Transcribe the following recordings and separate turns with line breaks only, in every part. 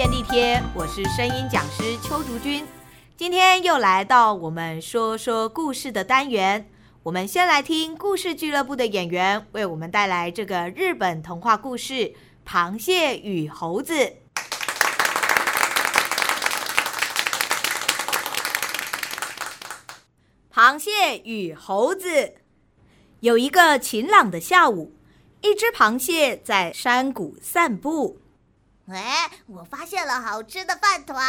便利贴，我是声音讲师邱竹君。今天又来到我们说说故事的单元。我们先来听故事俱乐部的演员为我们带来这个日本童话故事《螃蟹与猴子》。螃蟹与猴子。有一个晴朗的下午，一只螃蟹在山谷散步。
哎，我发现了好吃的饭团。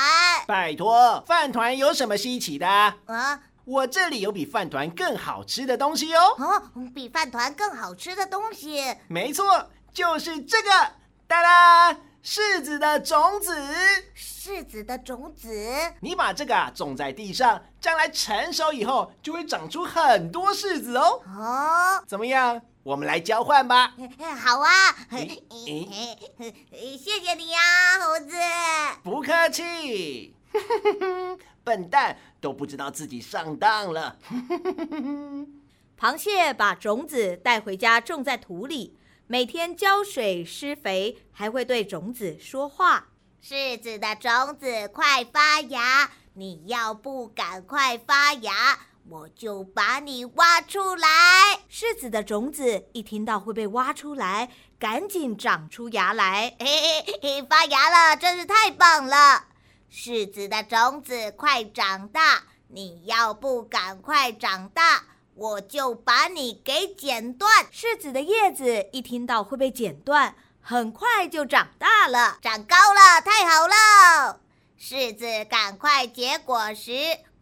拜托，饭团有什么稀奇的？
啊，
我这里有比饭团更好吃的东西哦。
哦，比饭团更好吃的东西？
没错，就是这个。哒啦！柿子的种子，
柿子的种子，
你把这个啊种在地上，将来成熟以后就会长出很多柿子哦。
哦，
怎么样？我们来交换吧。
好啊，谢谢你呀，猴子。
不客气。笨蛋都不知道自己上当了。
螃蟹把种子带回家，种在土里。每天浇水施肥，还会对种子说话。
柿子的种子快发芽，你要不赶快发芽，我就把你挖出来。
柿子的种子一听到会被挖出来，赶紧长出芽来。
嘿嘿嘿，发芽了，真是太棒了！柿子的种子快长大，你要不赶快长大。我就把你给剪断。
柿子的叶子一听到会被剪断，很快就长大了，
长高了，太好了！柿子赶快结果实，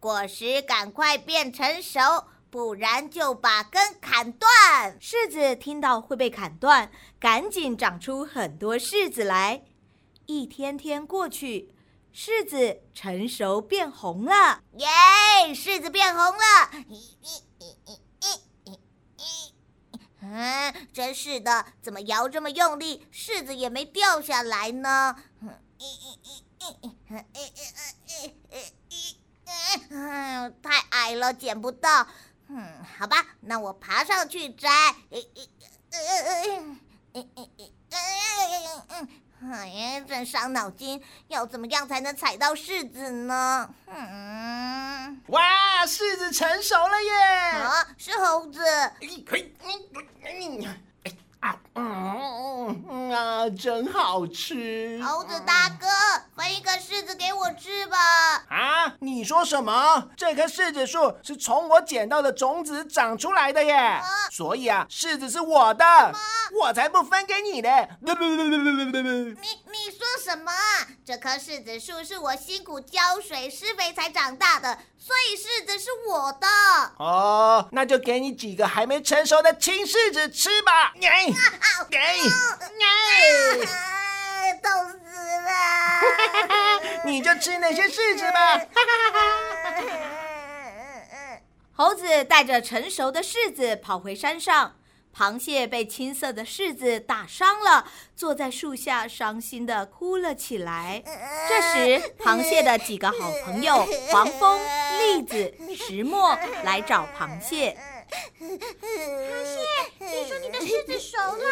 果实赶快变成熟，不然就把根砍断。
柿子听到会被砍断，赶紧长出很多柿子来。一天天过去，柿子成熟变红了，
耶！柿子变红了。嗯，真是的，怎么摇这么用力，柿子也没掉下来呢？嗯，哎太矮了，捡不到。嗯，好吧，那我爬上去摘。哎呀，真伤脑筋，要怎么样才能采到柿子呢？嗯，
哇，柿子成熟了耶！
啊，是猴子。
啊，嗯嗯 啊，真好吃！
猴子大哥，分一个柿子给我吃吧。
啊，你说什么？这棵柿子树是从我捡到的种子长出来的耶，啊、所以啊，柿子是我的，我才不分给你的。不不不不不不不！
你你说什么？这棵柿子树是我辛苦浇水施肥才长大的，所以柿子是我的。
哦，那就给你几个还没成熟的青柿子吃吧。给，
给，痛死了！
你就吃那些柿子吧。
猴子带着成熟的柿子跑回山上，螃蟹被青色的柿子打伤了，坐在树下伤心地哭了起来。这时，螃蟹的几个好朋友黄蜂、栗子、石墨来找螃蟹。
螃蟹，听说你的柿子熟了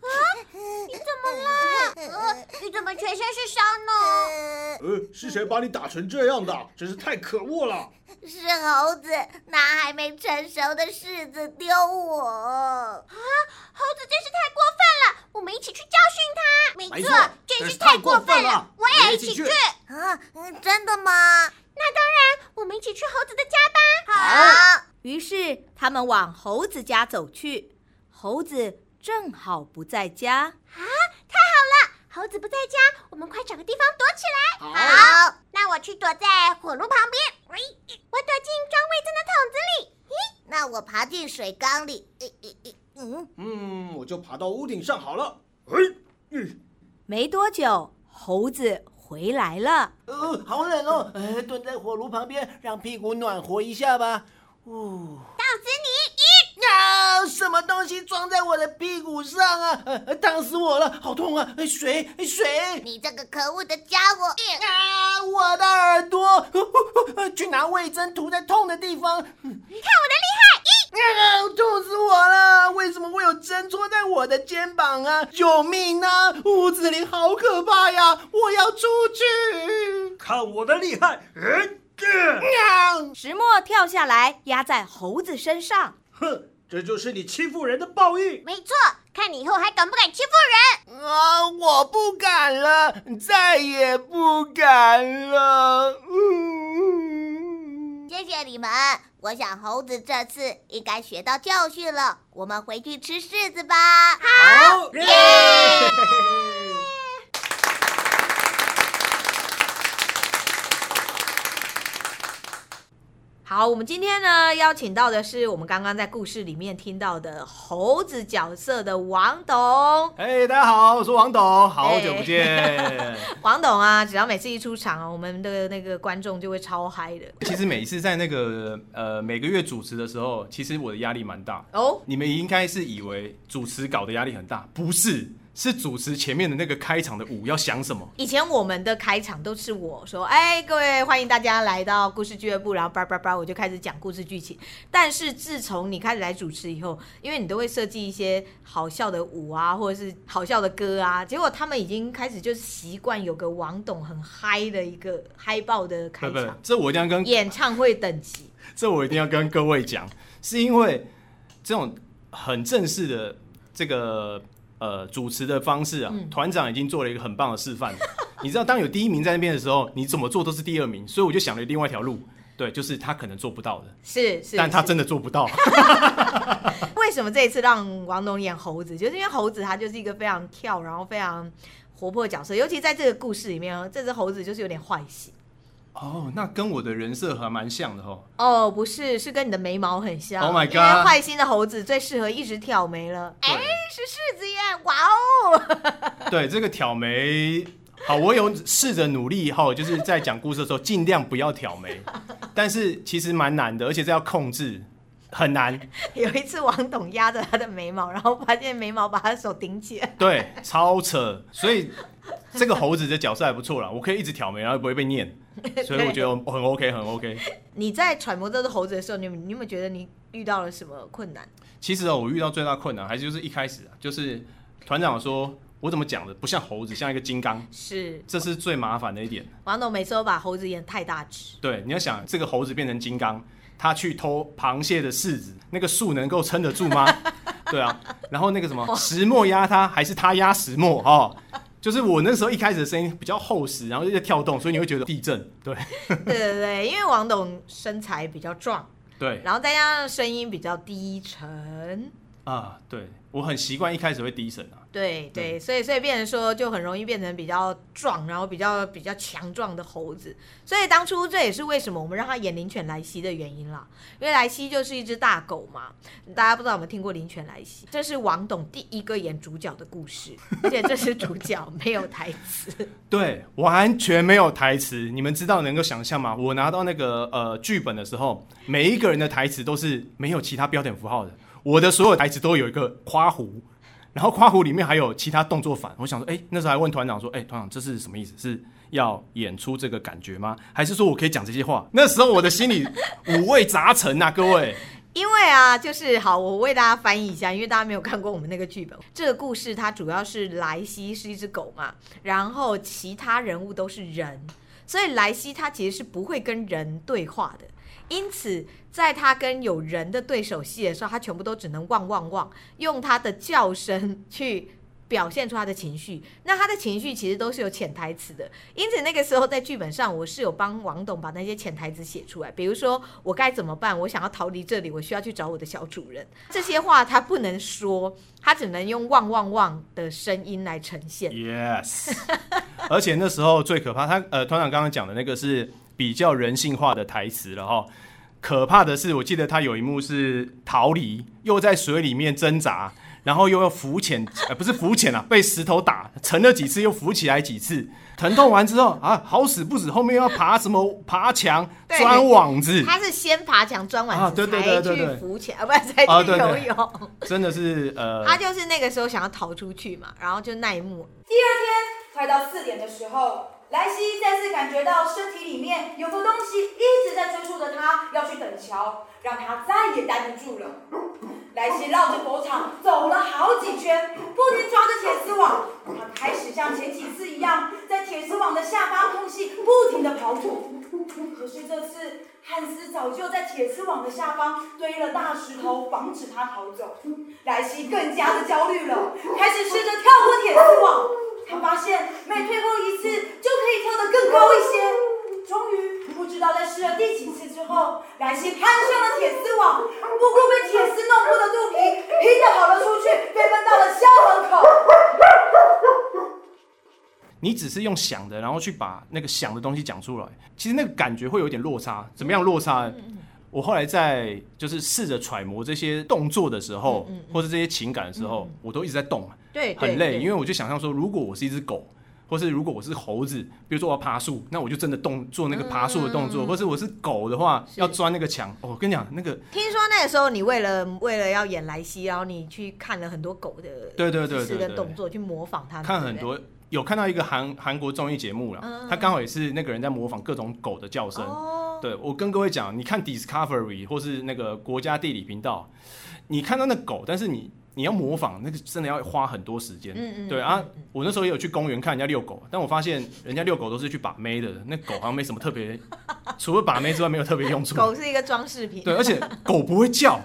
啊？你怎么了？呃，你怎么全身是伤呢？
呃，是谁把你打成这样的？真是太可恶了！
是猴子拿还没成熟的柿子丢我。啊，
猴子真是太过分了！我们一起去教训他。
没错，
真是太过分了！我也一起去。
啊，真的吗？
那当然，我们一起去猴子的家吧。
好。
于是他们往猴子家走去，猴子正好不在家。
啊，太好了！猴子不在家，我们快找个地方躲起来。
好，
好，那我去躲在火炉旁边。喂，我躲进装味噌的桶子里。咦，
那我爬进水缸里。
嗯嗯，我就爬到屋顶上好了。
嗯，没多久，猴子回来了。
呃，好冷哦，呃，蹲在火炉旁边，让屁股暖和一下吧。
哦，告诉你，
咦，啊，什么东西撞在我的屁股上啊？呃，烫死我了，好痛啊！水，水！
你这个可恶的家伙！
啊，我的耳朵！去拿味噌涂在痛的地方。
你看我的厉害！咦，
啊！痛死我了！为什么会有针戳在我的肩膀啊？救命啊！屋子里好可怕呀！我要出去！
看我的厉害！嗯，
啊！
石墨跳下来压在猴子身上。
哼，这就是你欺负人的报应。
没错，看你以后还敢不敢欺负人？
啊！我不敢了，再也不敢了。嗯，
谢谢你们。我想猴子这次应该学到教训了，我们回去吃柿子吧。
好，耶！
好，我们今天呢邀请到的是我们刚刚在故事里面听到的猴子角色的王董。
哎，大家好，我是王董，好久不见。
王董啊，只要每次一出场啊，我们的那个观众就会超嗨的。
其实每一次在那个呃每个月主持的时候，其实我的压力蛮大。
哦，
你们应该是以为主持搞的压力很大，不是。是主持前面的那个开场的舞要想什么？
以前我们的开场都是我说：“哎，各位欢迎大家来到故事俱乐部。”然后叭叭叭，我就开始讲故事剧情。但是自从你开始来主持以后，因为你都会设计一些好笑的舞啊，或者是好笑的歌啊，结果他们已经开始就是习惯有个王董很嗨的一个嗨爆的开场。
不不，这我一定要跟
演唱会等级。
这我一定要跟各位讲，是因为这种很正式的这个。呃，主持的方式啊，团长已经做了一个很棒的示范。你知道，当有第一名在那边的时候，你怎么做都是第二名。所以我就想了另外一条路，对，就是他可能做不到的，
是是，
但他真的做不到。
为什么这一次让王董演猴子？就是因为猴子他就是一个非常跳，然后非常活泼的角色，尤其在这个故事里面，这只猴子就是有点坏心。
哦，那跟我的人设还蛮像的哦。
哦，不是，是跟你的眉毛很像。
Oh my god！
因为坏心的猴子最适合一直挑眉了。哎，是柿子耶！哇哦！
对，这个挑眉，好，我有试着努力哈，就是在讲故事的时候尽量不要挑眉，但是其实蛮难的，而且这要控制很难。
有一次王董压着他的眉毛，然后发现眉毛把他的手顶起来。
对，超扯。所以这个猴子的角色还不错啦，我可以一直挑眉，然后不会被念。所以我觉得很 OK，很 OK。
你在揣摩这只猴子的时候，你你有没有觉得你遇到了什么困难？
其实哦，我遇到最大困难还是就是一开始啊，就是团长说我怎么讲的不像猴子，像一个金刚。
是，
这是最麻烦的一点。
王董每次都把猴子演太大只。
对，你要想这个猴子变成金刚，他去偷螃蟹的柿子，那个树能够撑得住吗？对啊，然后那个什么石墨压他，还是他压石墨？哦。就是我那时候一开始的声音比较厚实，然后又在跳动，所以你会觉得地震。对，
对对对，因为王董身材比较壮，
对，
然后再加上声音比较低沉。
啊，对，我很习惯一开始会低沉啊。
对对，所以所以变成说就很容易变成比较壮，然后比较比较强壮的猴子。所以当初这也是为什么我们让他演灵犬莱西的原因啦，因为莱西就是一只大狗嘛。大家不知道有没有听过灵犬莱西？这是王董第一个演主角的故事，而且这是主角 没有台词，
对，完全没有台词。你们知道能够想象吗？我拿到那个呃剧本的时候，每一个人的台词都是没有其他标点符号的，我的所有台词都有一个夸胡。然后夸胡里面还有其他动作反，我想说，哎，那时候还问团长说，哎，团长这是什么意思？是要演出这个感觉吗？还是说我可以讲这些话？那时候我的心里五味杂陈呐，各位。
因为啊，就是好，我为大家翻译一下，因为大家没有看过我们那个剧本。这个故事它主要是莱西是一只狗嘛，然后其他人物都是人，所以莱西它其实是不会跟人对话的。因此，在他跟有人的对手戏的时候，他全部都只能汪汪汪，用他的叫声去表现出他的情绪。那他的情绪其实都是有潜台词的。因此，那个时候在剧本上，我是有帮王董把那些潜台词写出来。比如说，我该怎么办？我想要逃离这里，我需要去找我的小主人。这些话他不能说，他只能用汪汪汪的声音来呈现。
Yes，而且那时候最可怕，他呃，团长刚刚讲的那个是。比较人性化的台词了哈，可怕的是，我记得他有一幕是逃离，又在水里面挣扎，然后又要浮潜，呃，不是浮潜啊，被石头打沉了几次，又浮起来几次，疼痛完之后啊，好死不死，后面要爬什么爬墙、钻网子，
他是先爬墙钻网子，
啊，对对对对对，
才去浮潜啊，不是才去游泳，
啊，真的是呃，
他就是那个时候想要逃出去嘛，然后就那一幕。
第二天快到四点的时候。莱西再次感觉到身体里面有个东西一直在催促着他要去等桥，让他再也待不住了。莱西绕着狗场走了好几圈，不停抓着铁丝网。他开始像前几次一样，在铁丝网的下方空隙不停地跑躲。可是这次，汉斯早就在铁丝网的下方堆了大石头，防止他逃走。莱西更加的焦虑了，开始试着跳过铁丝网。他发现每退后一次，就可以跳得更高一些。终于，不知道在试了第几次之后，莱西攀上了铁丝网，不顾被铁丝弄破的肚皮，拼地跑了出去，被分到了校门口。
你只是用想的，然后去把那个想的东西讲出来，其实那个感觉会有点落差。怎么样落差？我后来在就是试着揣摩这些动作的时候，或者这些情感的时候，我都一直在动，对，很累，因为我就想象说，如果我是一只狗。或是如果我是猴子，比如说我要爬树，那我就真的动做那个爬树的动作；嗯、或是我是狗的话，要钻那个墙。哦，我跟你讲，那个
听说那个时候你为了为了要演莱西，然后你去看了很多狗的对对对姿势跟动作，去模仿他们。
看很多，有看到一个韩韩国综艺节目了，嗯、他刚好也是那个人在模仿各种狗的叫声。哦、对，我跟各位讲，你看 Discovery 或是那个国家地理频道，你看到那狗，但是你。你要模仿那个真的要花很多时间，嗯嗯，对啊，我那时候也有去公园看人家遛狗，但我发现人家遛狗都是去把妹的，那狗好像没什么特别，除了把妹之外没有特别用处。
狗是一个装饰品，
对，而且狗不会叫，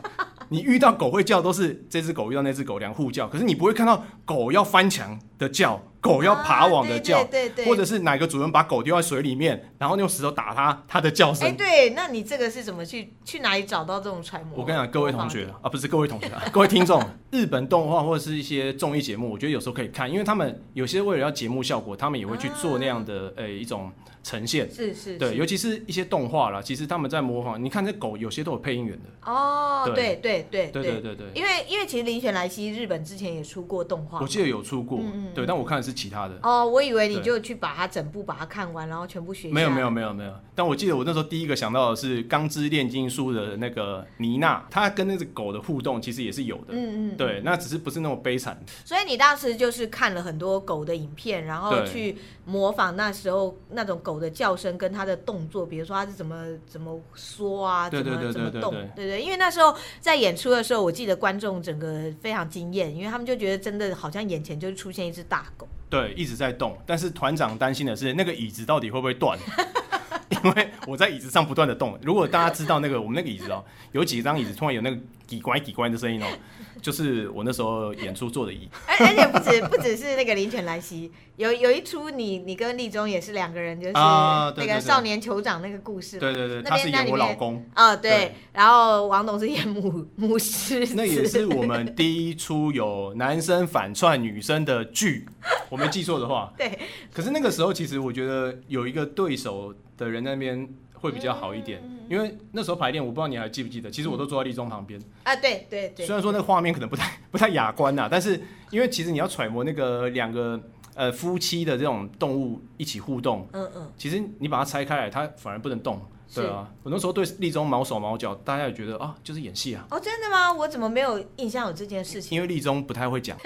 你遇到狗会叫都是这只狗遇到那只狗两互叫，可是你不会看到狗要翻墙的叫。狗要爬网的叫，对对或者是哪个主人把狗丢在水里面，然后用石头打它，它的叫声。哎，
对，那你这个是怎么去去哪里找到这种揣摩？
我跟你讲，各位同学啊，不是各位同学啊，各位听众，日本动画或者是一些综艺节目，我觉得有时候可以看，因为他们有些为了要节目效果，他们也会去做那样的呃一种。呈现
是是，
对，尤其是一些动画啦，其实他们在模仿。你看这狗，有些都有配音员的
哦。对对对
对对对对。
因为因为其实林犬莱西日本之前也出过动画，
我记得有出过，对，但我看的是其他的。
哦，我以为你就去把它整部把它看完，然后全部学。
没有没有没有没有。但我记得我那时候第一个想到的是《钢之炼金术》的那个妮娜，她跟那只狗的互动其实也是有的。嗯嗯。对，那只是不是那么悲惨。
所以你当时就是看了很多狗的影片，然后去模仿那时候那种狗的叫声跟。它的动作，比如说它是怎么怎么说啊，怎么怎么动，对对，因为那时候在演出的时候，我记得观众整个非常惊艳，因为他们就觉得真的好像眼前就出现一只大狗，
对，一直在动。但是团长担心的是那个椅子到底会不会断，因为我在椅子上不断的动。如果大家知道那个我们那个椅子哦，有几张椅子突然有那个几关几关的声音哦。就是我那时候演出做的椅，
而而且不止不只是那个林犬莱西，有有一出你你跟立中也是两个人，就是那个少年酋长那个故事，
对对对，他是演我老公，
哦对，然后王董是演母 母狮，
那也是我们第一出有男生反串女生的剧，我没记错的话，
对，
可是那个时候其实我觉得有一个对手的人在那边。会比较好一点，因为那时候排练，我不知道你还记不记得，其实我都坐在立中旁边
啊，对对对。
虽然说那个画面可能不太不太雅观呐，但是因为其实你要揣摩那个两个呃夫妻的这种动物一起互动，嗯嗯，其实你把它拆开来，它反而不能动。对啊，我那时候对立中毛手毛脚，大家也觉得啊，就是演戏啊。
哦，真的吗？我怎么没有印象有这件事情？
因为立中不太会讲。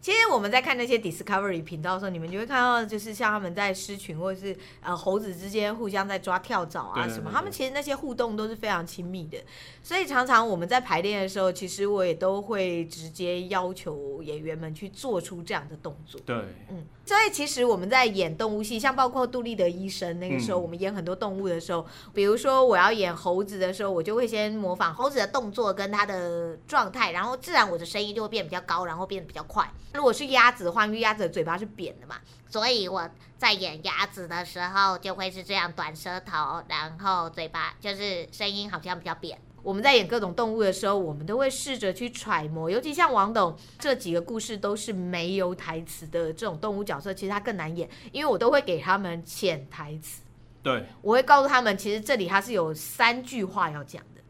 其实我们在看那些 Discovery 频道的时候，你们就会看到，就是像他们在狮群或者是呃猴子之间互相在抓跳蚤啊什么，他们其实那些互动都是非常亲密的。所以常常我们在排练的时候，其实我也都会直接要求演员们去做出这样的动作。
对，
嗯。所以其实我们在演动物戏，像包括杜立德医生那个时候，我们演很多动物的时候，嗯、比如说我要演猴子的时候，我就会先模仿猴子的动作跟它的状态，然后自然我的声音就会变比较高，然后变得比较快。如果是鸭子的话，因为鸭子的嘴巴是扁的嘛，
所以我在演鸭子的时候就会是这样短舌头，然后嘴巴就是声音好像比较扁。
我们在演各种动物的时候，我们都会试着去揣摩，尤其像王董这几个故事都是没有台词的这种动物角色，其实他更难演，因为我都会给他们潜台词。
对，
我会告诉他们，其实这里他是有三句话要讲的，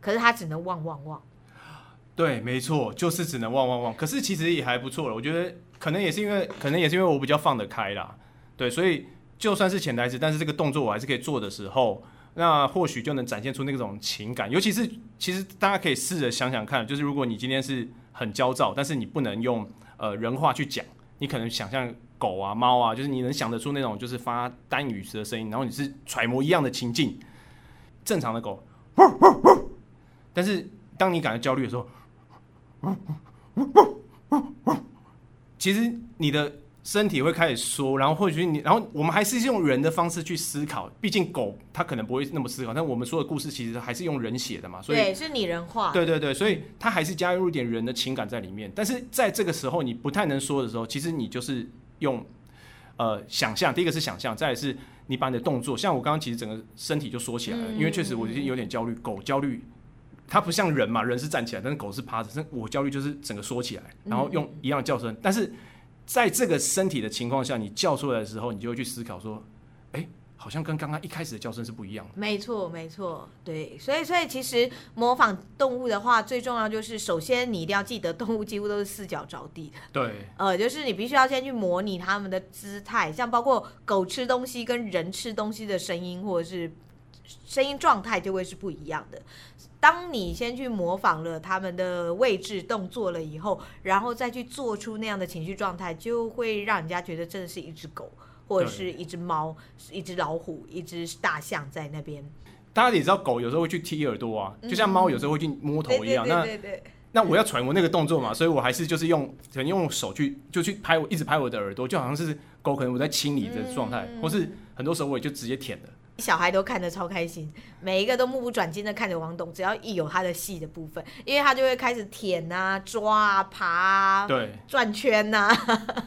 可是他只能望望望。
对，没错，就是只能望望望。可是其实也还不错了，我觉得可能也是因为，可能也是因为我比较放得开啦。对，所以就算是潜台词，但是这个动作我还是可以做的时候。那或许就能展现出那种情感，尤其是其实大家可以试着想想看，就是如果你今天是很焦躁，但是你不能用呃人话去讲，你可能想象狗啊、猫啊，就是你能想得出那种就是发单语词的声音，然后你是揣摩一样的情境，正常的狗，但是当你感到焦虑的时候，其实你的。身体会开始缩，然后或许你，然后我们还是用人的方式去思考。毕竟狗它可能不会那么思考，但我们说的故事其实还是用人写的嘛，所以
对，是拟人化。
对对对，所以它还是加入一点人的情感在里面。但是在这个时候你不太能说的时候，其实你就是用呃想象。第一个是想象，再来是你把你的动作，像我刚刚其实整个身体就缩起来了，嗯、因为确实我已经有点焦虑。狗焦虑，它不像人嘛，人是站起来，但是狗是趴着。但我焦虑就是整个缩起来，然后用一样的叫声，但是。在这个身体的情况下，你叫出来的时候，你就会去思考说，哎，好像跟刚刚一开始的叫声是不一样的。
没错，没错，对。所以，所以其实模仿动物的话，最重要就是，首先你一定要记得，动物几乎都是四脚着地的。
对。
呃，就是你必须要先去模拟它们的姿态，像包括狗吃东西跟人吃东西的声音，或者是声音状态，就会是不一样的。当你先去模仿了他们的位置动作了以后，然后再去做出那样的情绪状态，就会让人家觉得真的是一只狗，或者是一只猫、一只老虎、一只大象在那边。
大家也知道，狗有时候会去踢耳朵啊，就像猫有时候会去摸头一样。
嗯、对，对，
那那我要揣摩那个动作嘛，所以我还是就是用可能用手去就去拍我，一直拍我的耳朵，就好像是狗可能我在清理的状态，嗯、或是很多时候我也就直接舔了。
小孩都看得超开心，每一个都目不转睛的看着王董，只要一有他的戏的部分，因为他就会开始舔啊、抓啊、爬啊、
对、
转圈呐。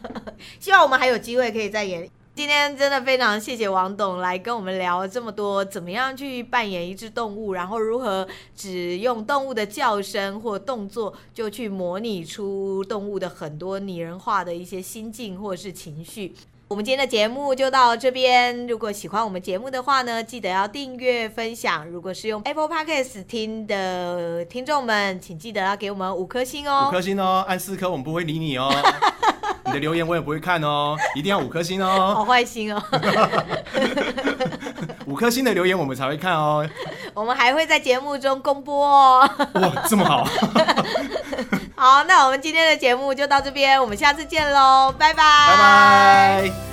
希望我们还有机会可以再演。今天真的非常谢谢王董来跟我们聊这么多，怎么样去扮演一只动物，然后如何只用动物的叫声或动作就去模拟出动物的很多拟人化的一些心境或是情绪。我们今天的节目就到这边。如果喜欢我们节目的话呢，记得要订阅、分享。如果是用 Apple Podcast 听的听众们，请记得要给我们五颗星哦。
五颗星哦，按四颗我们不会理你哦。你的留言我也不会看哦，一定要五颗星哦。
好坏心哦。
五颗星的留言我们才会看哦。
我们还会在节目中公布哦。
哇，这么好。
好，那我们今天的节目就到这边，我们下次见喽，拜拜，
拜拜。